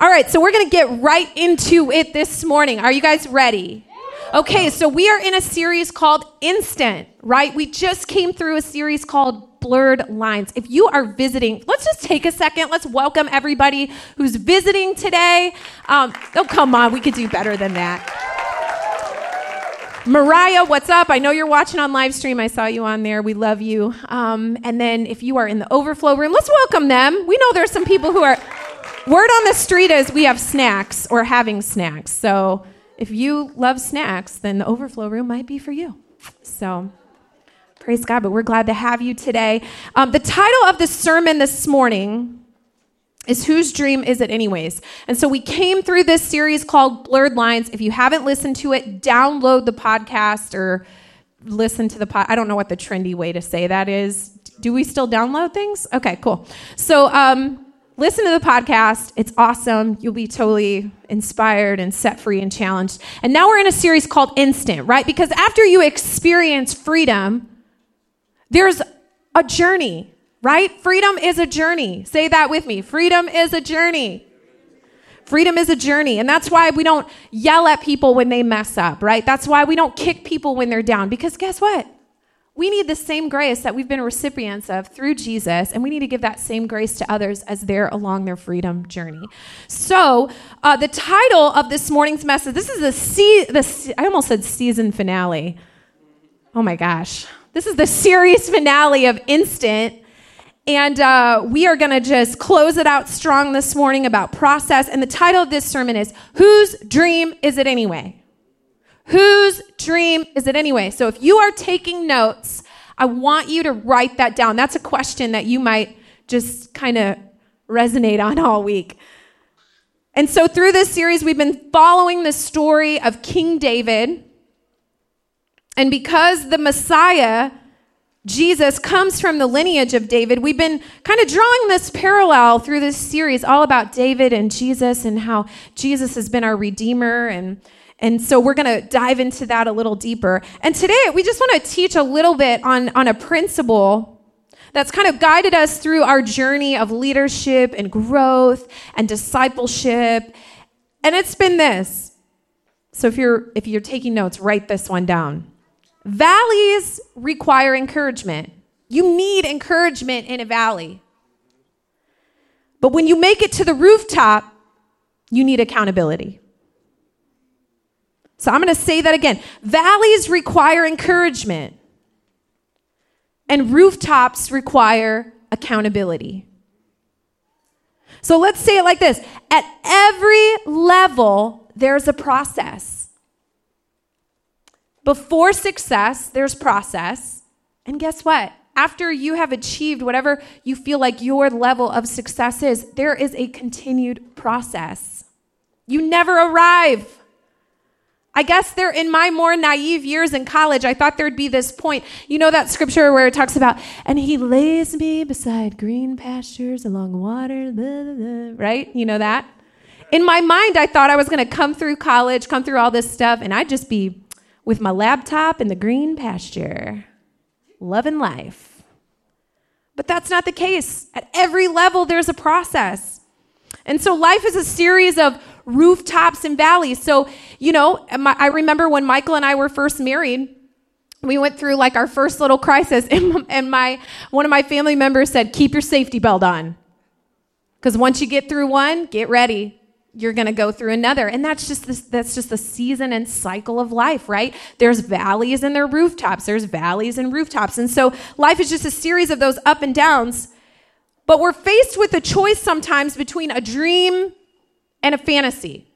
All right, so we're going to get right into it this morning. Are you guys ready? Okay, so we are in a series called Instant, right? We just came through a series called Blurred Lines. If you are visiting, let's just take a second. Let's welcome everybody who's visiting today. Um, oh, come on, we could do better than that. Mariah, what's up? I know you're watching on live stream. I saw you on there. We love you. Um, and then if you are in the overflow room, let's welcome them. We know there's some people who are. Word on the street is we have snacks or having snacks. So if you love snacks, then the overflow room might be for you. So praise God. But we're glad to have you today. Um, the title of the sermon this morning is whose dream is it anyways and so we came through this series called blurred lines if you haven't listened to it download the podcast or listen to the pod i don't know what the trendy way to say that is do we still download things okay cool so um, listen to the podcast it's awesome you'll be totally inspired and set free and challenged and now we're in a series called instant right because after you experience freedom there's a journey right? Freedom is a journey. Say that with me. Freedom is a journey. Freedom is a journey. And that's why we don't yell at people when they mess up, right? That's why we don't kick people when they're down. Because guess what? We need the same grace that we've been recipients of through Jesus, and we need to give that same grace to others as they're along their freedom journey. So, uh, the title of this morning's message this is the, se- the I almost said season finale. Oh my gosh. This is the series finale of Instant. And uh, we are going to just close it out strong this morning about process. And the title of this sermon is Whose Dream Is It Anyway? Whose dream is it anyway? So if you are taking notes, I want you to write that down. That's a question that you might just kind of resonate on all week. And so through this series, we've been following the story of King David. And because the Messiah Jesus comes from the lineage of David. We've been kind of drawing this parallel through this series, all about David and Jesus and how Jesus has been our Redeemer. And, and so we're going to dive into that a little deeper. And today we just want to teach a little bit on, on a principle that's kind of guided us through our journey of leadership and growth and discipleship. And it's been this. So if you're if you're taking notes, write this one down. Valleys require encouragement. You need encouragement in a valley. But when you make it to the rooftop, you need accountability. So I'm going to say that again. Valleys require encouragement, and rooftops require accountability. So let's say it like this at every level, there's a process. Before success, there's process. And guess what? After you have achieved whatever you feel like your level of success is, there is a continued process. You never arrive. I guess there, in my more naive years in college, I thought there'd be this point. You know that scripture where it talks about, and he lays me beside green pastures along water, blah, blah, blah, right? You know that? In my mind, I thought I was going to come through college, come through all this stuff, and I'd just be with my laptop in the green pasture, loving life. But that's not the case. At every level, there's a process. And so life is a series of rooftops and valleys. So, you know, I remember when Michael and I were first married, we went through like our first little crisis and my one of my family members said keep your safety belt on. Because once you get through one get ready. You're going to go through another. And that's just this, that's just the season and cycle of life right? There's valleys and there rooftops. There's valleys and rooftops. And so life is just a series of those up and downs but we're faced with a choice sometimes between a dream and a fantasy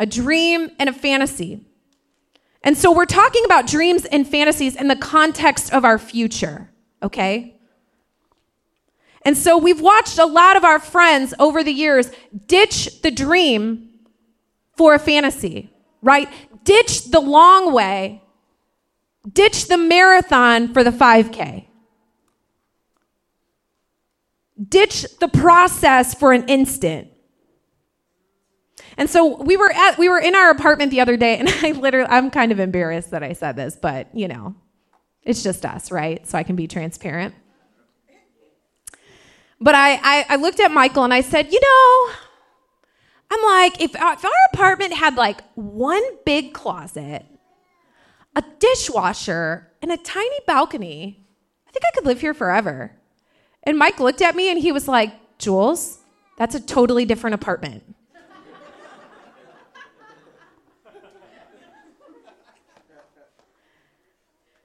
a dream and a fantasy and so we're talking about dreams and fantasies in the context of our future okay and so we've watched a lot of our friends over the years ditch the dream for a fantasy, right? Ditch the long way, ditch the marathon for the 5K. Ditch the process for an instant. And so we were at we were in our apartment the other day and I literally I'm kind of embarrassed that I said this, but you know, it's just us, right? So I can be transparent. But I, I, I looked at Michael and I said, you know, I'm like, if, if our apartment had like one big closet, a dishwasher, and a tiny balcony, I think I could live here forever. And Mike looked at me and he was like, Jules, that's a totally different apartment.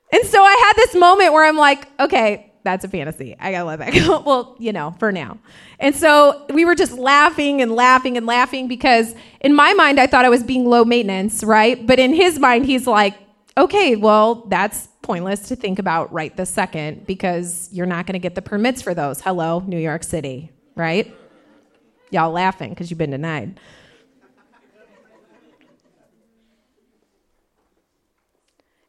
and so I had this moment where I'm like, okay, that's a fantasy. I gotta let that go. well, you know, for now. And so we were just laughing and laughing and laughing because in my mind, I thought I was being low maintenance, right? But in his mind, he's like, okay, well, that's pointless to think about right this second because you're not gonna get the permits for those. Hello, New York City, right? Y'all laughing because you've been denied.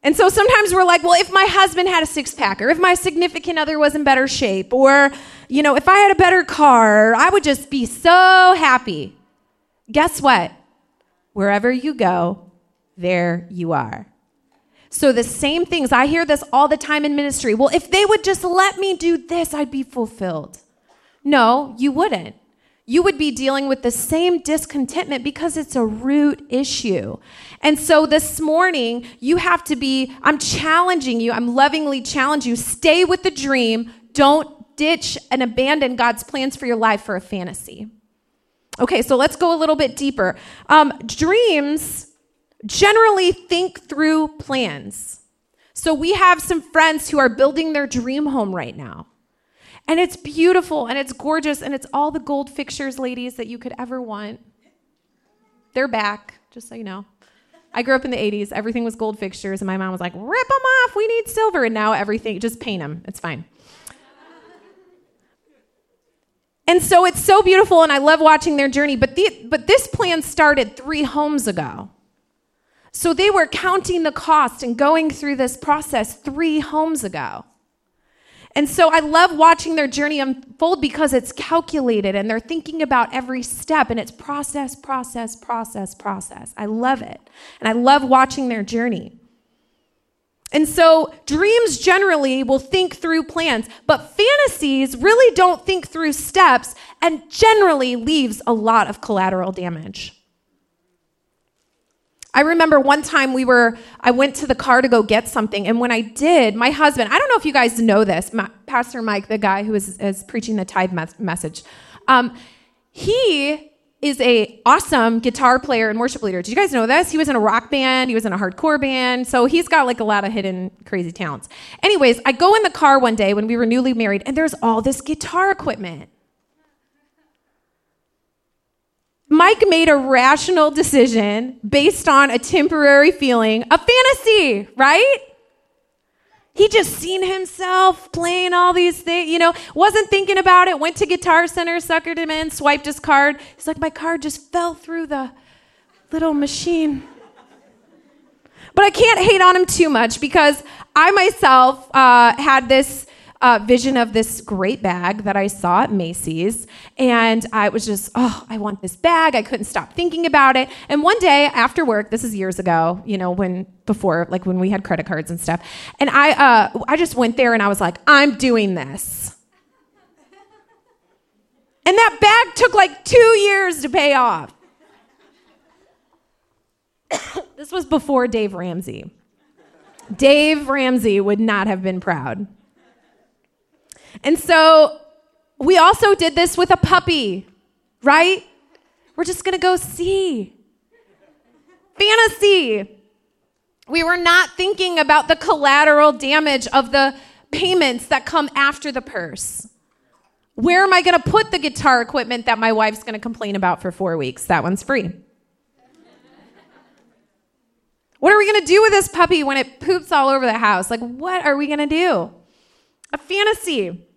And so sometimes we're like, well, if my husband had a six pack, or if my significant other was in better shape, or, you know, if I had a better car, I would just be so happy. Guess what? Wherever you go, there you are. So the same things, I hear this all the time in ministry. Well, if they would just let me do this, I'd be fulfilled. No, you wouldn't you would be dealing with the same discontentment because it's a root issue. And so this morning, you have to be, I'm challenging you, I'm lovingly challenging you, stay with the dream. Don't ditch and abandon God's plans for your life for a fantasy. Okay, so let's go a little bit deeper. Um, dreams generally think through plans. So we have some friends who are building their dream home right now. And it's beautiful and it's gorgeous and it's all the gold fixtures, ladies, that you could ever want. They're back, just so you know. I grew up in the 80s. Everything was gold fixtures, and my mom was like, rip them off. We need silver. And now everything, just paint them. It's fine. And so it's so beautiful, and I love watching their journey. But, the, but this plan started three homes ago. So they were counting the cost and going through this process three homes ago. And so I love watching their journey unfold because it's calculated and they're thinking about every step and it's process, process, process, process. I love it. And I love watching their journey. And so dreams generally will think through plans, but fantasies really don't think through steps and generally leaves a lot of collateral damage. I remember one time we were, I went to the car to go get something. And when I did, my husband, I don't know if you guys know this, Pastor Mike, the guy who is, is preaching the tithe message, um, he is a awesome guitar player and worship leader. Did you guys know this? He was in a rock band, he was in a hardcore band, so he's got like a lot of hidden crazy talents. Anyways, I go in the car one day when we were newly married, and there's all this guitar equipment. Mike made a rational decision based on a temporary feeling, a fantasy, right? He just seen himself playing all these things, you know, wasn't thinking about it, went to Guitar Center, suckered him in, swiped his card. He's like, my card just fell through the little machine. But I can't hate on him too much because I myself uh, had this uh, vision of this great bag that I saw at Macy's. And I was just, oh, I want this bag. I couldn't stop thinking about it. And one day after work, this is years ago, you know, when before, like when we had credit cards and stuff. And I, uh, I just went there and I was like, I'm doing this. And that bag took like two years to pay off. this was before Dave Ramsey. Dave Ramsey would not have been proud. And so we also did this with a puppy, right? We're just gonna go see. Fantasy. We were not thinking about the collateral damage of the payments that come after the purse. Where am I gonna put the guitar equipment that my wife's gonna complain about for four weeks? That one's free. What are we gonna do with this puppy when it poops all over the house? Like, what are we gonna do? A fantasy.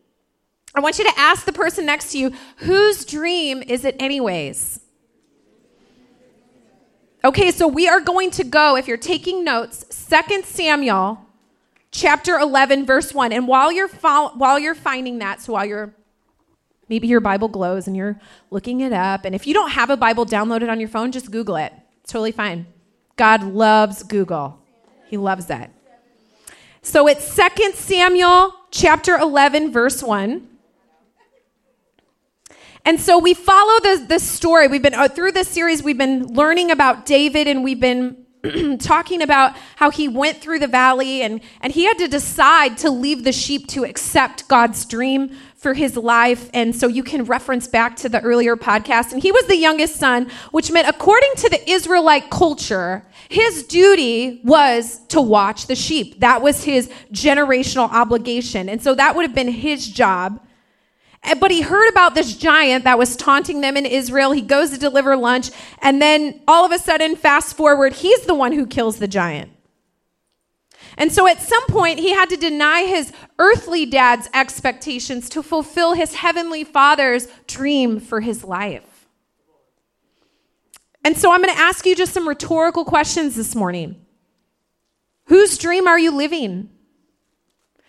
I want you to ask the person next to you, whose dream is it, anyways? Okay, so we are going to go, if you're taking notes, 2 Samuel chapter 11, verse 1. And while you're, fo- while you're finding that, so while you're maybe your Bible glows and you're looking it up, and if you don't have a Bible downloaded on your phone, just Google it. It's totally fine. God loves Google, He loves that. So it's 2 Samuel chapter 11, verse 1. And so we follow the, the story. We've been uh, through this series, we've been learning about David and we've been talking about how he went through the valley and, and he had to decide to leave the sheep to accept God's dream for his life. And so you can reference back to the earlier podcast. And he was the youngest son, which meant, according to the Israelite culture, his duty was to watch the sheep. That was his generational obligation. And so that would have been his job. Eh, but he heard about this giant that was taunting them in Israel. He goes to deliver lunch. And then all of a sudden, fast forward, he's the one who kills the giant. And so at some point, he had to deny his earthly dad's expectations to fulfill his heavenly father's dream for his life. And so I'm going to ask you just some rhetorical questions this morning. Whose dream are you living?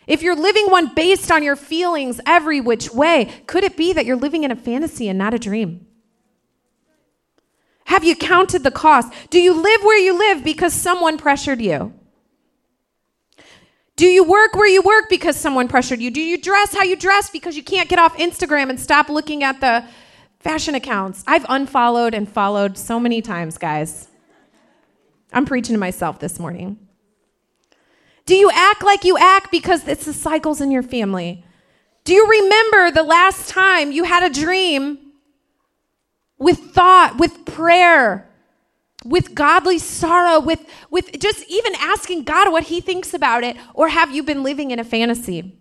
If you're living one based on your feelings every which way, could it be that you're living in a fantasy and not a dream? Have you counted the cost? Do you live where you live because someone pressured you? Do you work where you work because someone pressured you? Do you dress how you dress because you can't get off Instagram and stop looking at the fashion accounts? I've unfollowed and followed so many times, guys. I'm preaching to myself this morning. Do you act like you act because it's the cycles in your family? Do you remember the last time you had a dream with thought, with prayer, with godly sorrow, with, with just even asking God what He thinks about it, or have you been living in a fantasy?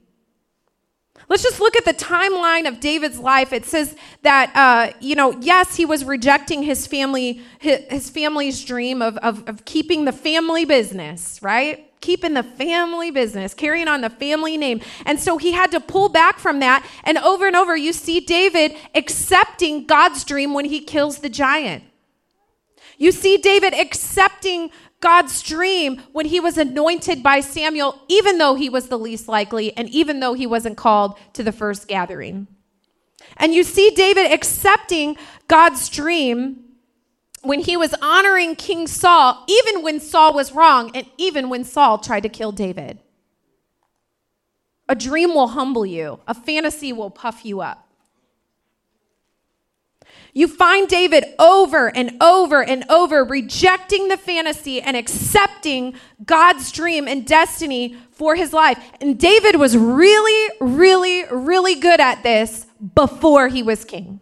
Let's just look at the timeline of David's life. It says that, uh, you know, yes, he was rejecting his family, his, family's dream of, of, of keeping the family business, right? keeping the family business, carrying on the family name. And so he had to pull back from that. And over and over, you see David accepting God's dream when he kills the giant. You see David accepting God's dream when he was anointed by Samuel, even though he was the least likely and even though he wasn't called to the first gathering. And you see David accepting God's dream when he was honoring King Saul, even when Saul was wrong and even when Saul tried to kill David. A dream will humble you, a fantasy will puff you up. You find David over and over and over rejecting the fantasy and accepting God's dream and destiny for his life. And David was really, really, really good at this before he was king.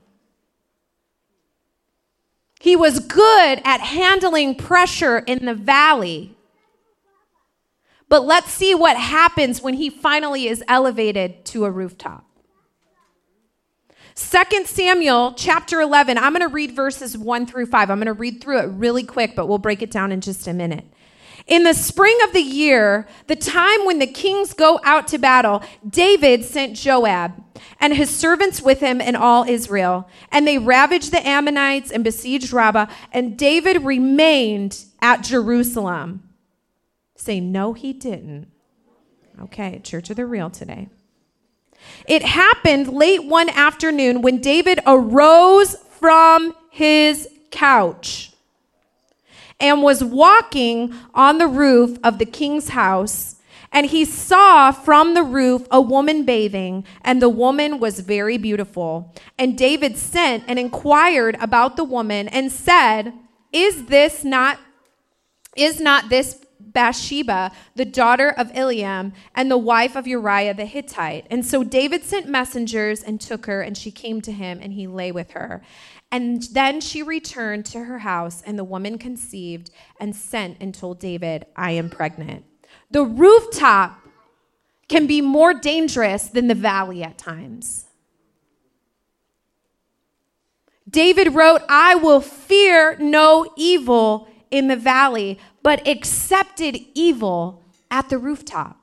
He was good at handling pressure in the valley. But let's see what happens when he finally is elevated to a rooftop. 2 Samuel chapter 11, I'm going to read verses 1 through 5. I'm going to read through it really quick, but we'll break it down in just a minute. In the spring of the year, the time when the kings go out to battle, David sent Joab and his servants with him and all Israel. And they ravaged the Ammonites and besieged Rabbah. And David remained at Jerusalem. Say, no, he didn't. Okay, Church of the Real today. It happened late one afternoon when David arose from his couch and was walking on the roof of the king's house. And he saw from the roof a woman bathing, and the woman was very beautiful. And David sent and inquired about the woman and said, Is this not, is not this Bathsheba, the daughter of Eliam, and the wife of Uriah the Hittite. And so David sent messengers and took her, and she came to him, and he lay with her. And then she returned to her house, and the woman conceived and sent and told David, I am pregnant. The rooftop can be more dangerous than the valley at times. David wrote, I will fear no evil in the valley, but accepted evil at the rooftop.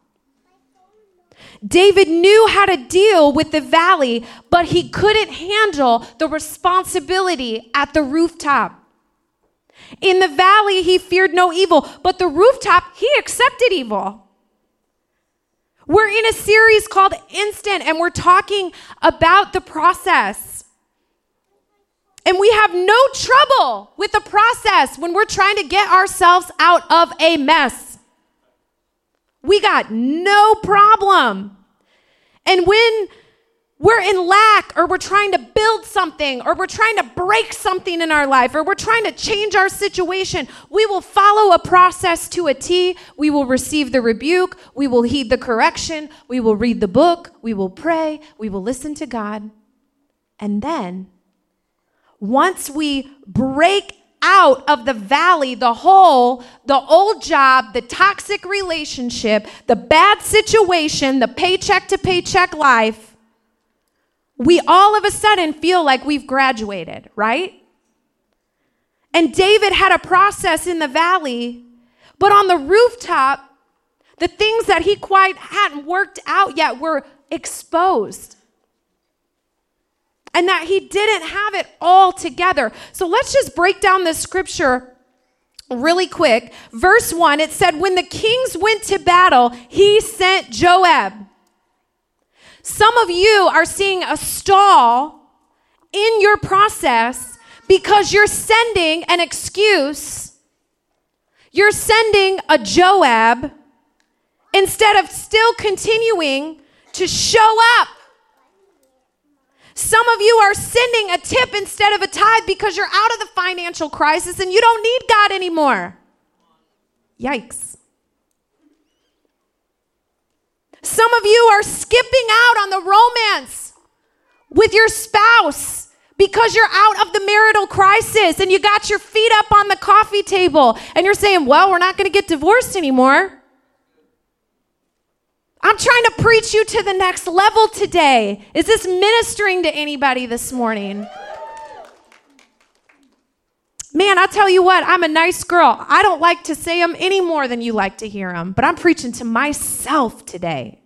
David knew how to deal with the valley, but he couldn't handle the responsibility at the rooftop. In the valley, he feared no evil, but the rooftop, he accepted evil. We're in a series called Instant, and we're talking about the process. And we have no trouble with the process when we're trying to get ourselves out of a mess. We got no problem. And when we're in lack or we're trying to build something or we're trying to break something in our life or we're trying to change our situation, we will follow a process to a T. We will receive the rebuke. We will heed the correction. We will read the book. We will pray. We will listen to God. And then, once we break out of the valley, the hole, the old job, the toxic relationship, the bad situation, the paycheck to paycheck life, we all of a sudden feel like we've graduated, right? And David had a process in the valley, but on the rooftop, the things that he quite hadn't worked out yet were exposed. And that he didn't have it all together. So let's just break down the scripture really quick. Verse 1, it said, When the kings went to battle, he sent Joab some of you are seeing a stall in your process because you're sending an excuse. You're sending a Joab instead of still continuing to show up. Some of you are sending a tip instead of a tithe because you're out of the financial crisis and you don't need God anymore. Yikes. Some of you are skipping out on the romance with your spouse because you're out of the marital crisis and you got your feet up on the coffee table and you're saying, Well, we're not going to get divorced anymore. I'm trying to preach you to the next level today. Is this ministering to anybody this morning? Man, I'll tell you what, I'm a nice girl. I don't like to say them any more than you like to hear them, but I'm preaching to myself today.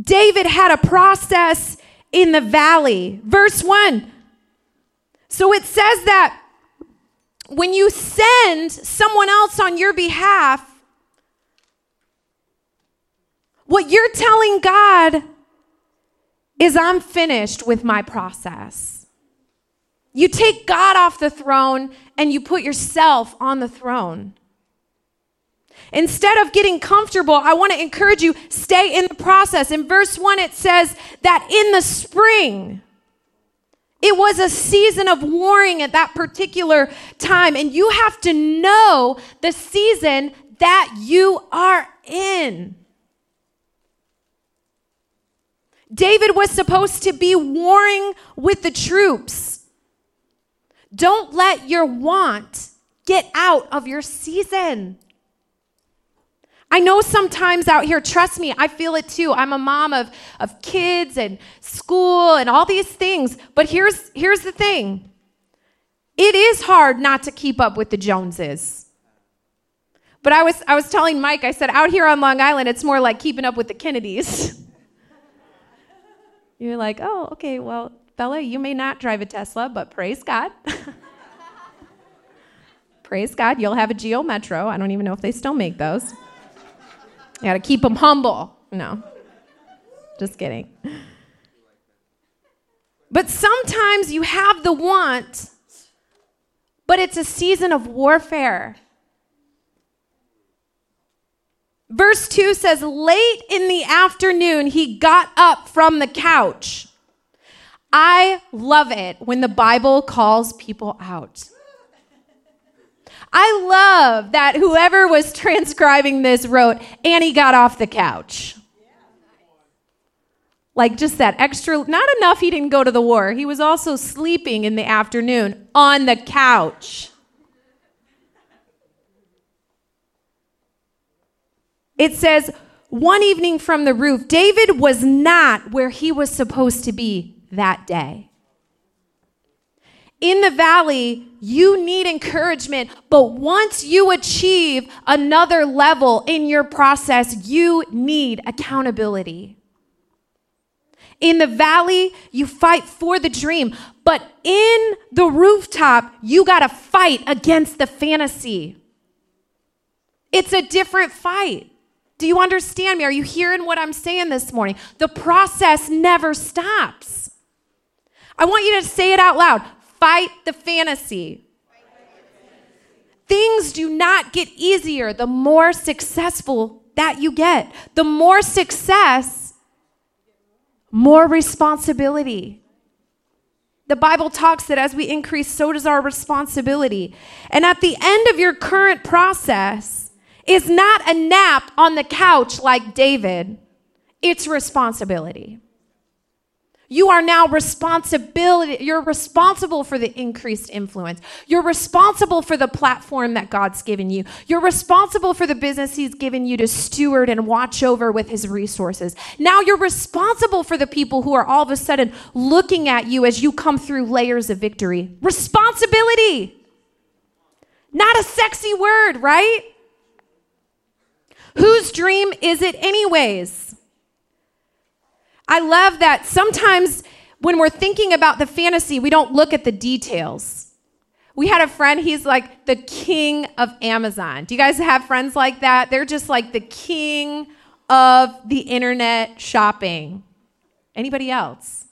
David had a process in the valley. Verse 1. So it says that when you send someone else on your behalf, what you're telling God is, I'm finished with my process. You take God off the throne and you put yourself on the throne. Instead of getting comfortable, I want to encourage you stay in the process. In verse 1 it says that in the spring it was a season of warring at that particular time and you have to know the season that you are in. David was supposed to be warring with the troops. Don't let your want get out of your season. I know sometimes out here, trust me, I feel it too. I'm a mom of, of kids and school and all these things. But here's, here's the thing it is hard not to keep up with the Joneses. But I was, I was telling Mike, I said, out here on Long Island, it's more like keeping up with the Kennedys. You're like, oh, okay, well, Bella, you may not drive a Tesla, but praise God. praise God, you'll have a Geo Metro. I don't even know if they still make those. You got to keep them humble. No, just kidding. But sometimes you have the want, but it's a season of warfare. Verse 2 says, Late in the afternoon, he got up from the couch. I love it when the Bible calls people out. I love that whoever was transcribing this wrote, Annie got off the couch. Like just that extra, not enough he didn't go to the war. He was also sleeping in the afternoon on the couch. It says, one evening from the roof, David was not where he was supposed to be that day. In the valley, you need encouragement, but once you achieve another level in your process, you need accountability. In the valley, you fight for the dream, but in the rooftop, you got to fight against the fantasy. It's a different fight. Do you understand me? Are you hearing what I'm saying this morning? The process never stops. I want you to say it out loud fight the fantasy. Things do not get easier the more successful that you get. The more success, more responsibility. The Bible talks that as we increase, so does our responsibility. And at the end of your current process is not a nap on the couch like David, it's responsibility. You are now responsibility. You're responsible for the increased influence. You're responsible for the platform that God's given you. You're responsible for the business He's given you to steward and watch over with His resources. Now you're responsible for the people who are all of a sudden looking at you as you come through layers of victory. Responsibility. Not a sexy word, right? Whose dream is it, anyways? I love that sometimes when we're thinking about the fantasy, we don't look at the details. We had a friend, he's like the king of Amazon. Do you guys have friends like that? They're just like the king of the internet shopping. Anybody else?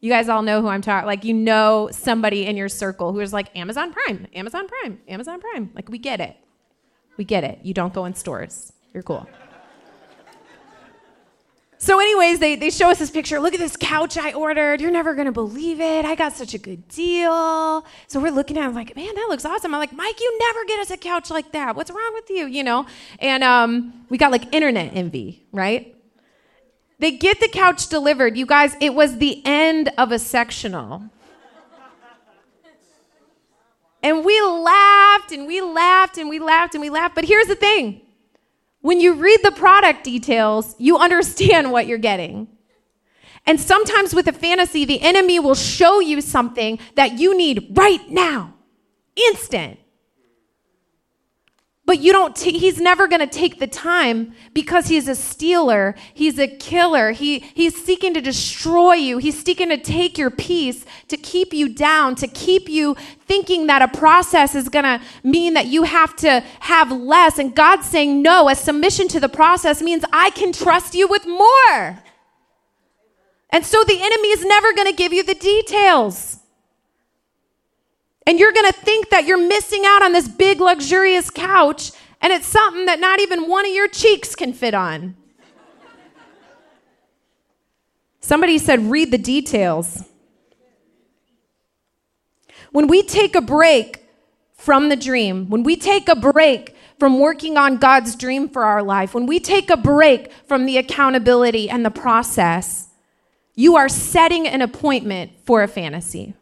You guys all know who I'm talking like you know somebody in your circle who is like Amazon Prime, Amazon Prime, Amazon Prime. Like we get it. We get it. You don't go in stores. You're cool. So, anyways, they, they show us this picture. Look at this couch I ordered. You're never to believe it. I got such a good deal. So, we're looking at it, like, man, that looks awesome. I'm like, Mike, you never get us a couch like that. What's wrong with you? You know? And um, we got like internet envy, right? They get the couch delivered. You guys, it was the end of a sectional. And we laughed and we laughed and we laughed and we laughed. But here's the thing when you read the product details, you understand what you're getting. And sometimes with a fantasy, the enemy will show you something that you need right now, instant. But you don't t- he's never going to take the time because he's a stealer, he's a killer. He he's seeking to destroy you. He's seeking to take your peace, to keep you down, to keep you thinking that a process is going to mean that you have to have less and God's saying no, a submission to the process means I can trust you with more. And so the enemy is never going to give you the details. And you're going to think that you're missing out on this big, luxurious couch, and it's something that not even one of your cheeks can fit on. Somebody said, read the details. When we take a break from the dream, when we take a break from working on God's dream for our life, when we take a break from the accountability and the process, you are setting an appointment for a fantasy.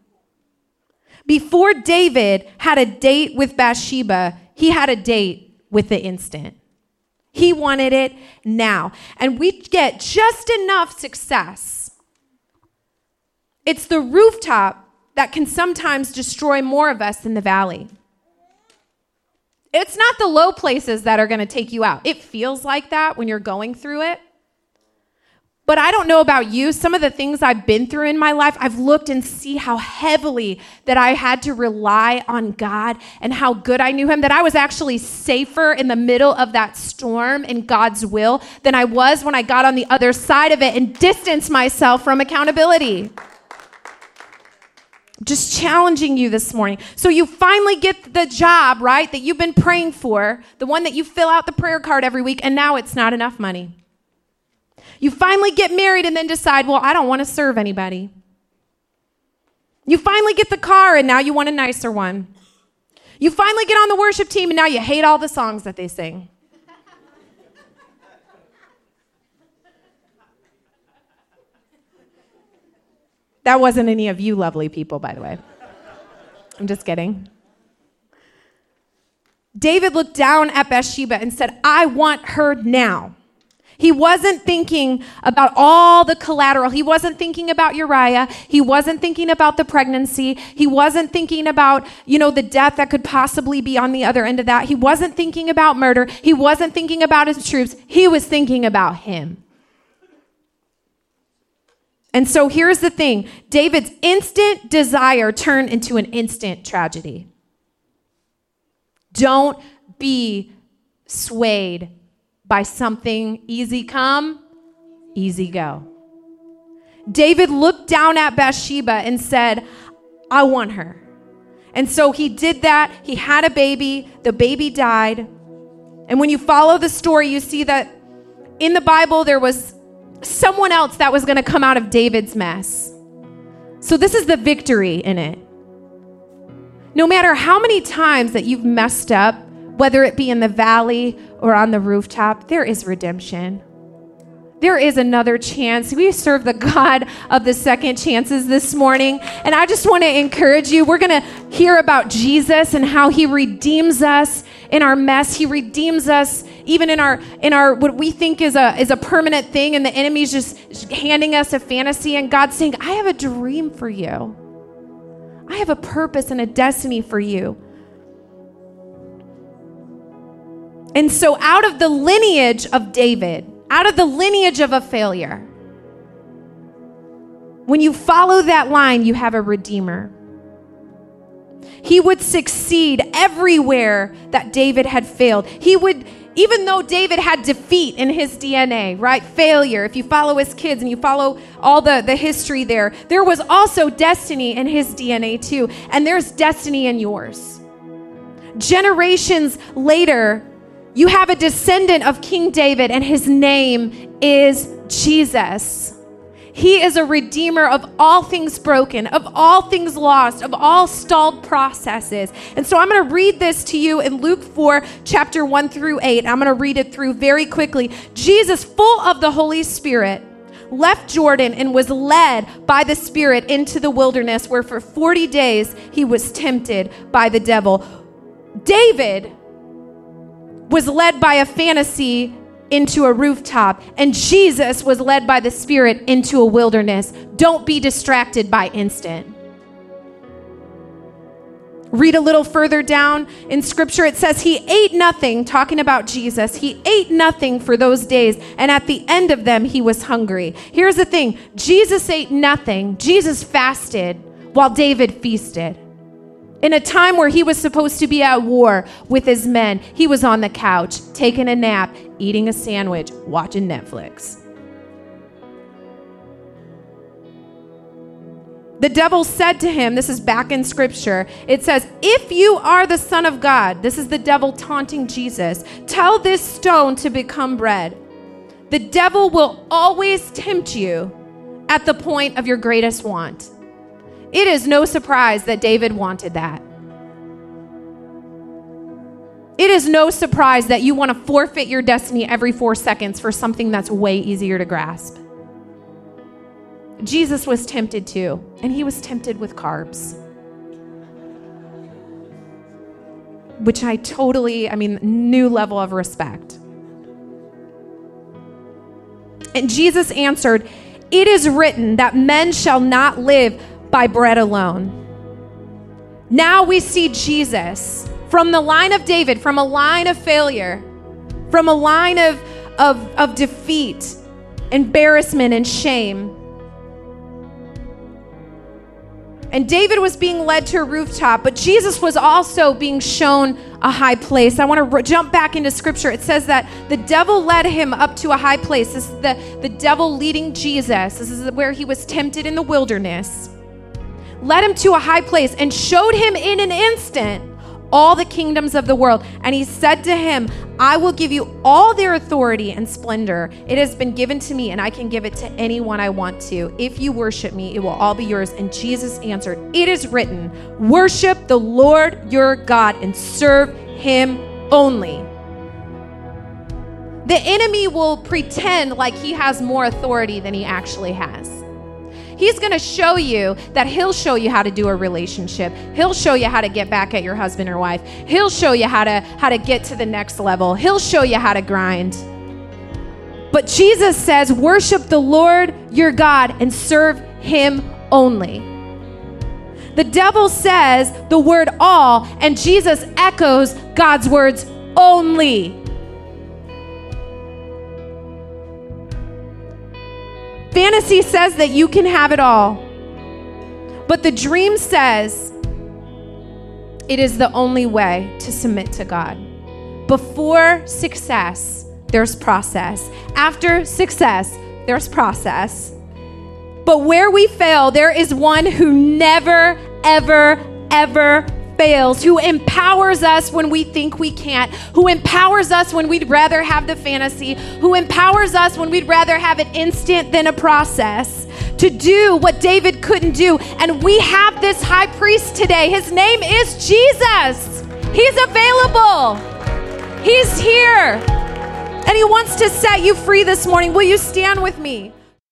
Before David had a date with Bathsheba, he had a date with the instant. He wanted it now. And we get just enough success. It's the rooftop that can sometimes destroy more of us than the valley. It's not the low places that are going to take you out. It feels like that when you're going through it. But I don't know about you. Some of the things I've been through in my life, I've looked and see how heavily that I had to rely on God and how good I knew Him, that I was actually safer in the middle of that storm in God's will than I was when I got on the other side of it and distanced myself from accountability. Just challenging you this morning. So you finally get the job, right, that you've been praying for, the one that you fill out the prayer card every week, and now it's not enough money. You finally get married and then decide, well, I don't want to serve anybody. You finally get the car and now you want a nicer one. You finally get on the worship team and now you hate all the songs that they sing. That wasn't any of you lovely people, by the way. I'm just kidding. David looked down at Bathsheba and said, I want her now. He wasn't thinking about all the collateral. He wasn't thinking about Uriah. He wasn't thinking about the pregnancy. He wasn't thinking about, you know, the death that could possibly be on the other end of that. He wasn't thinking about murder. He wasn't thinking about his troops. He was thinking about him. And so here's the thing David's instant desire turned into an instant tragedy. Don't be swayed by something easy come, easy go. David looked down at Bathsheba and said, I want her. And so he did that. He had a baby. The baby died. And when you follow the story, you see that in the Bible there was someone else that was going to come out of David's mess. So this is the victory in it. No matter how many times that you've messed up, whether it be in the valley or on the rooftop, there is redemption. There is another chance. We serve the God of the second chances this morning. And I just want to encourage you. We're going to hear about Jesus and how he redeems us in our mess. He redeems us even in our in our what we think is a is a permanent thing and the enemy's just handing us a fantasy and God's saying, "I have a dream for you. I have a purpose and a destiny for you." And so out of the lineage of David, out of the lineage of a failure. When you follow that line, you have a redeemer. He would succeed everywhere that David had failed. He would, even though David had defeat in his DNA, right? Failure. If you follow his kids and you follow all the, the history there, there was also destiny in his DNA too. And there's destiny in yours. Generations later, you have a descendant of King David, and his name is Jesus. He is a redeemer of all things broken, of all things lost, of all stalled processes. And so I'm going to read this to you in Luke 4, chapter 1 through 8. I'm going to read it through very quickly. Jesus, full of the Holy Spirit, left Jordan and was led by the Spirit into the wilderness, where for 40 days he was tempted by the devil. David was led by a fantasy into a rooftop, and Jesus was led by the Spirit into a wilderness. Don't be distracted by instant. Read a little further down in scripture, it says, He ate nothing, talking about Jesus. He ate nothing for those days, and at the end of them, he was hungry. Here's the thing Jesus ate nothing, Jesus fasted while David feasted. In a time where he was supposed to be at war with his men, he was on the couch, taking a nap, eating a sandwich, watching Netflix. The devil said to him, this is back in scripture, it says, If you are the Son of God, this is the devil taunting Jesus, tell this stone to become bread. The devil will always tempt you at the point of your greatest want. It is no surprise that David wanted that. It is no surprise that you want to forfeit your destiny every four seconds for something that's way easier to grasp. Jesus was tempted too, and he was tempted with carbs. Which I totally, I mean, new level of respect. And Jesus answered, It is written that men shall not live by bread alone. Now we see Jesus from the line of David, from a line of failure, from a line of, of, of defeat, embarrassment, and shame. And David was being led to a rooftop, but Jesus was also being shown a high place. I want to r- jump back into scripture. It says that the devil led him up to a high place. This is the, the devil leading Jesus. This is where he was tempted in the wilderness led him to a high place, and showed him in an instant all the kingdoms of the world. And he said to him, I will give you all their authority and splendor. It has been given to me, and I can give it to anyone I want to. If you worship me, it will all be yours. And Jesus answered, It is written, Worship the Lord your God and serve him only. The enemy will pretend like he has more authority than he actually has. He's going to show you that He'll show you how to do a relationship. He'll show you how to get back at your husband or wife. He'll show you how to how to get to the next level. He'll show you how to grind. But Jesus says, "Worship the Lord your God and serve him only." The devil says the word all and Jesus echoes God's words only. Fantasy says that you can have it all. But the dream says it is the only way to submit to God. Before success, there's process. After success, there's process. But where we fail, there is one who never, ever, ever fails, who empowers us when we think we can't, who empowers us when we'd rather have the fantasy, who empowers us when we'd rather have it instant than a process to do what David couldn't do. And we have this high priest today. His name is Jesus. He's available, He's here. And He wants to set you free this morning. Will you stand with me?